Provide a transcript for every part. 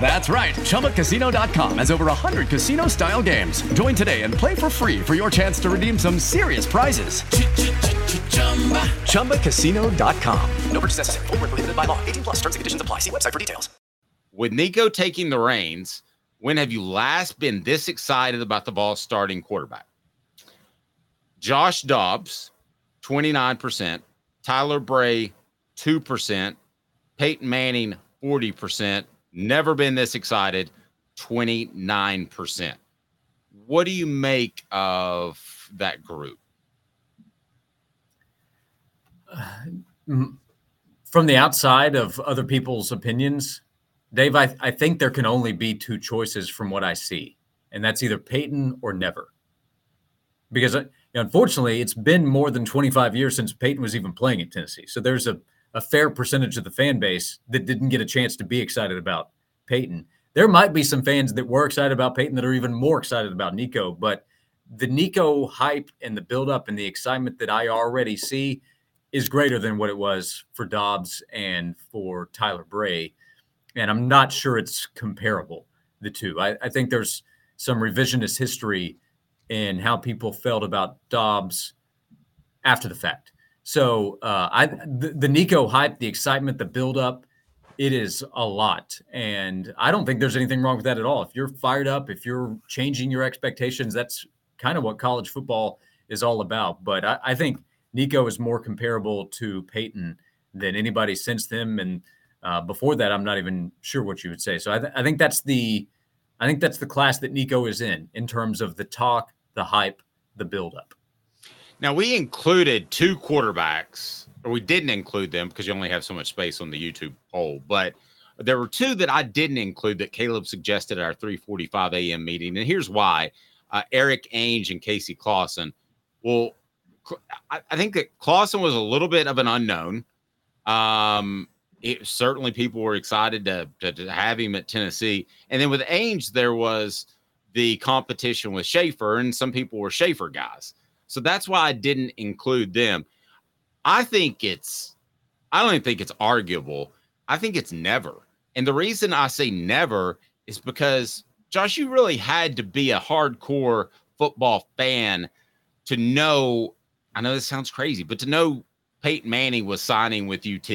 That's right. ChumbaCasino.com has over 100 casino style games. Join today and play for free for your chance to redeem some serious prizes. ChumbaCasino.com. No purchase necessary. Were prohibited by law. 18 plus. Terms and conditions apply. See website for details. With Nico taking the reins, when have you last been this excited about the Vol starting quarterback? Josh Dobbs, 29%. Tyler Bray, 2%. Peyton Manning, 40%. Never been this excited, 29%. What do you make of that group? from the outside of other people's opinions, Dave, I, I think there can only be two choices from what I see, and that's either Peyton or never. Because uh, unfortunately, it's been more than 25 years since Peyton was even playing at Tennessee. So there's a, a fair percentage of the fan base that didn't get a chance to be excited about Peyton. There might be some fans that were excited about Peyton that are even more excited about Nico, but the Nico hype and the buildup and the excitement that I already see is greater than what it was for Dobbs and for Tyler Bray. And I'm not sure it's comparable, the two. I, I think there's some revisionist history in how people felt about Dobbs after the fact. So uh, I the, the Nico hype, the excitement, the buildup, it is a lot. And I don't think there's anything wrong with that at all. If you're fired up, if you're changing your expectations, that's kind of what college football is all about. But I, I think Nico is more comparable to Peyton than anybody since them. And uh, before that, I'm not even sure what you would say. So I, th- I think that's the, I think that's the class that Nico is in in terms of the talk, the hype, the buildup. Now we included two quarterbacks, or we didn't include them because you only have so much space on the YouTube poll. But there were two that I didn't include that Caleb suggested at our 3:45 a.m. meeting, and here's why: uh, Erik Ainge and Casey Clausen. Well, I, I think that Clausen was a little bit of an unknown. Um, it, certainly people were excited to, to, to have him at Tennessee, and then with Ainge there was the competition with Schaeffer, and some people were Schaeffer guys. So that's why I didn't include them. I think it's, I don't even think it's arguable. I think it's never. And the reason I say never is because, Josh, you really had to be a hardcore football fan to know. I know this sounds crazy, but to know Peyton Manning was signing with UT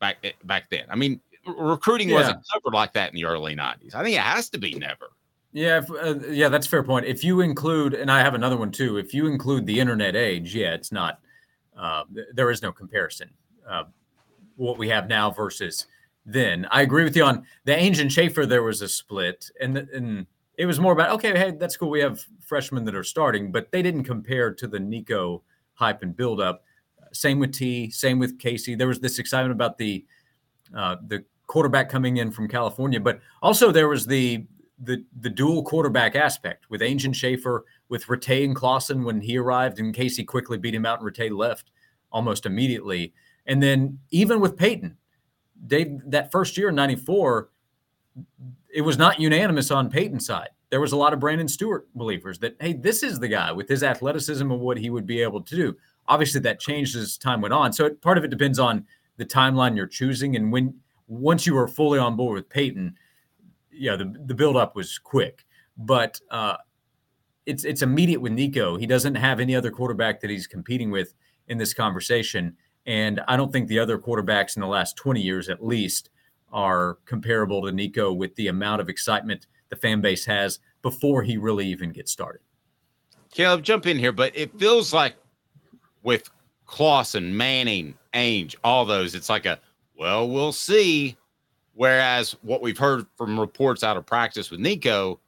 back eh, back then. I mean, recruiting Yeah. wasn't covered like that in the early 90s. I think it has to be never. Yeah, if, uh, yeah, that's a fair point. If you include, and I have another one too. If you include the internet age, yeah, it's not. Uh, th- there is no comparison. Uh, what we have now versus then. I agree with you on the Ainge and Schaeffer. There was a split, and and it was more about okay, hey, that's cool. We have freshmen that are starting, but they didn't compare to the Nico hype and build up. Same with T. Same with Casey. There was this excitement about the uh, the quarterback coming in from California, but also there was the the the dual quarterback aspect with Ainge and Schaeffer, with Rattay and Clausen when he arrived, and Casey quickly beat him out, and Rattay left almost immediately. And then even with Peyton, Dave, that first year in '94, it was not unanimous on Peyton's side. There was a lot of Brandon Stewart believers that hey, this is the guy with his athleticism and what he would be able to do. Obviously, that changed as time went on. So it, part of it depends on the timeline you're choosing, and when once you were fully on board with Peyton, yeah, the the build up was quick, but uh, it's it's immediate with Nico. He doesn't have any other quarterback that he's competing with in this conversation, and I don't think the other quarterbacks in the last 20 years, at least, are comparable to Nico with the amount of excitement the fan base has before he really even gets started. Caleb, jump in here, but it feels like with Clausen, Manning, Ainge, all those, it's like a well, we'll see. Whereas what we've heard from reports out of practice with Nico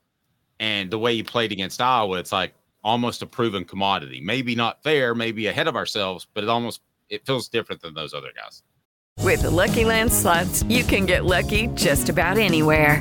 and the way he played against Iowa, it's like almost a proven commodity. Maybe not fair, maybe ahead of ourselves, but it almost it feels different than those other guys. With the Lucky Land slots, you can get lucky just about anywhere.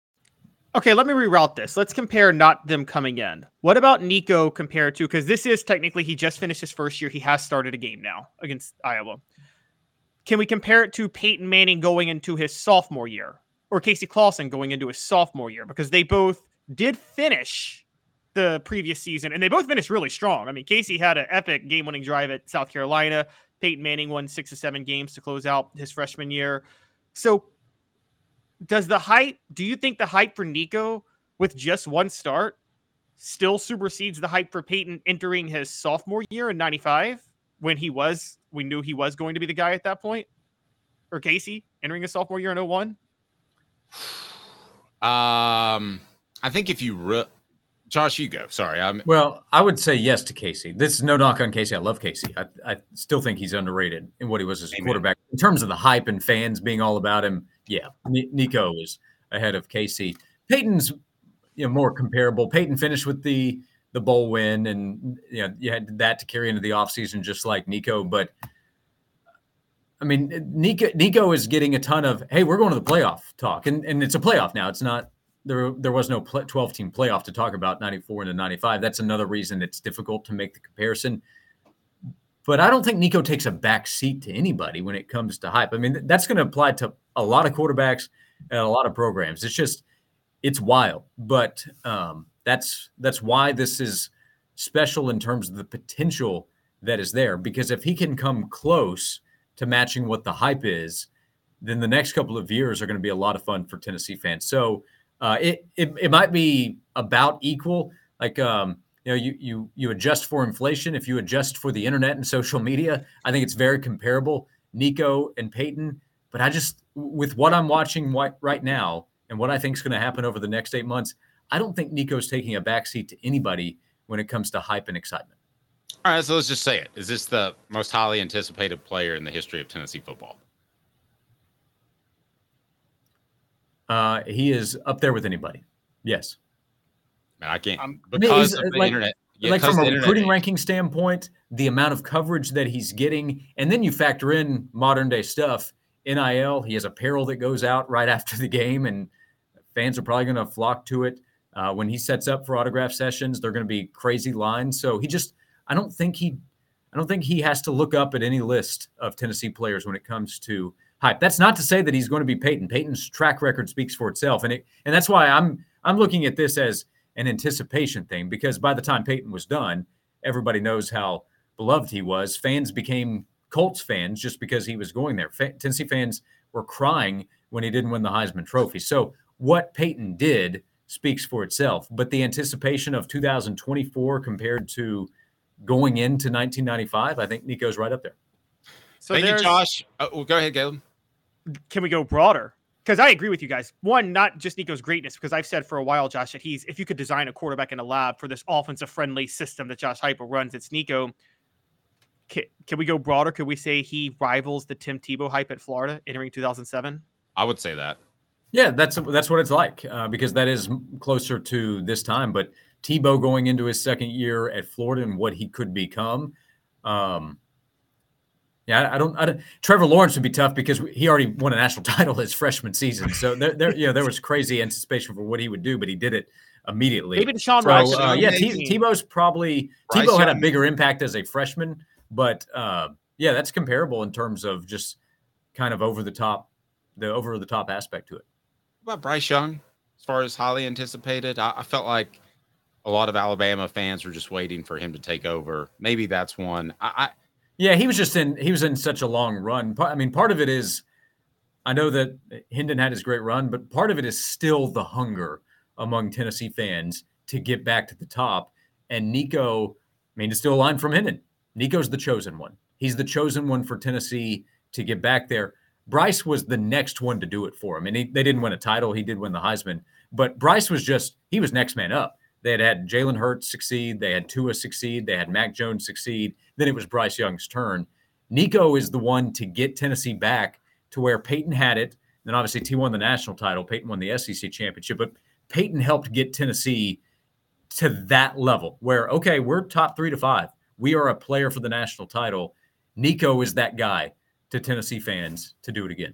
Okay, let me reroute this. Let's compare not them coming in. What about Nico compared to because this is technically he just finished his first year. He has started a game now against Iowa. Can we compare it to Peyton Manning going into his sophomore year or Casey Clausen going into his sophomore year? Because they both did finish the previous season and they both finished really strong. I mean, Casey had an epic game winning drive at South Carolina. Peyton Manning won six or seven games to close out his freshman year. So does the hype do you think the hype for Nico with just one start still supersedes the hype for Peyton entering his sophomore year in 95 when he was we knew he was going to be the guy at that point or Casey entering his sophomore year in 01 Um, I think if you re- Josh, you go. Sorry, I'm Well, I would say yes to Casey. This is no knock on Casey. I love Casey. I, I still think he's underrated in what he was as a quarterback. In terms of the hype and fans being all about him, yeah, Nico is ahead of Casey. Peyton's you know more comparable. Peyton finished with the the bowl win, and you know you had that to carry into the offseason just like Nico. But I mean, Nico Nico is getting a ton of hey, we're going to the playoff talk, and and it's a playoff now. It's not there. There was no twelve team playoff to talk about ninety four into ninety five. That's another reason it's difficult to make the comparison. But I don't think Nico takes a back seat to anybody when it comes to hype. I mean, that's going to apply to a lot of quarterbacks and a lot of programs. It's just it's wild, but um, that's that's why this is special in terms of the potential that is there. Because if he can come close to matching what the hype is, then the next couple of years are going to be a lot of fun for Tennessee fans. So uh, it, it it might be about equal. Like um, you know, you you you adjust for inflation. If you adjust for the internet and social media, I think it's very comparable. Nico and Peyton, but I just with what I'm watching right now and what I think is going to happen over the next eight months, I don't think Nico's taking a backseat to anybody when it comes to hype and excitement. all right. So let's just say it. Is this the most highly anticipated player in the history of Tennessee football? Uh, he is up there with anybody. Yes. Man, I can't I mean, because of the like- internet. Yeah, like from a the internet recruiting age. ranking standpoint, the amount of coverage that he's getting, and then you factor in modern day stuff. NIL, he has apparel that goes out right after the game, and fans are probably going to flock to it. Uh, when he sets up for autograph sessions, they're going to be crazy lines. So he just, I don't think he, I don't think he has to look up at any list of Tennessee players when it comes to hype. That's not to say that he's going to be Peyton. Peyton's track record speaks for itself, and it, and that's why I'm, I'm looking at this as an anticipation thing because by the time Peyton was done, everybody knows how beloved he was. Fans became Colts fans just because he was going there. Fa- Tennessee fans were crying when he didn't win the Heisman Trophy. So what Peyton did speaks for itself. But the anticipation of 2024 compared to going into 1995, I think Nico's right up there. so Thank you, there's- Josh. Oh, well, go ahead, Caleb. can we go broader because I agree with you guys. One, not just Nico's greatness, because I've said for a while, Josh, that he's if you could design a quarterback in a lab for this offensive friendly system that Josh Heupel runs, it's Nico. Can, can we go broader? Could we say he rivals the Tim Tebow hype at Florida entering 2007? I would say that. Yeah, that's that's what it's like uh, because that is closer to this time. But Tebow going into his second year at Florida and what he could become. Um, yeah, I don't, I don't. Trevor Lawrence would be tough because he already won a national title his freshman season. So there, there, you know, there was crazy anticipation for what he would do, but he did it immediately. Maybe Deshaun so, Rice. uh, yeah, T- Tebow's probably Bryce Tebow had a bigger impact as a freshman, but uh, yeah, that's comparable in terms of just kind of over the top, the over the top aspect to it. What about Bryce Young, as far as highly anticipated, I, I felt like a lot of Alabama fans were just waiting for him to take over. Maybe that's one. I, I Yeah, he was just in he was in such a long run. I mean, part of it is I know that Hendon had his great run, but part of it is still the hunger among Tennessee fans to get back to the top. And Nico, I mean, it's still a line from Hendon. Nico's the chosen one. He's the chosen one for Tennessee to get back there. Bryce was the next one to do it for him. And he, they didn't win a title. He did win the Heisman. But Bryce was just, he was next man up. They had had Jalen Hurts succeed. They had Tua succeed. They had Mac Jones succeed. Then it was Bryce Young's turn. Nico is the one to get Tennessee back to where Peyton had it. Then obviously Tee won the national title. Peyton won the SEC championship, but Peyton helped get Tennessee to that level where, okay, we're top three to five. We are a player for the national title. Nico is that guy to Tennessee fans to do it again.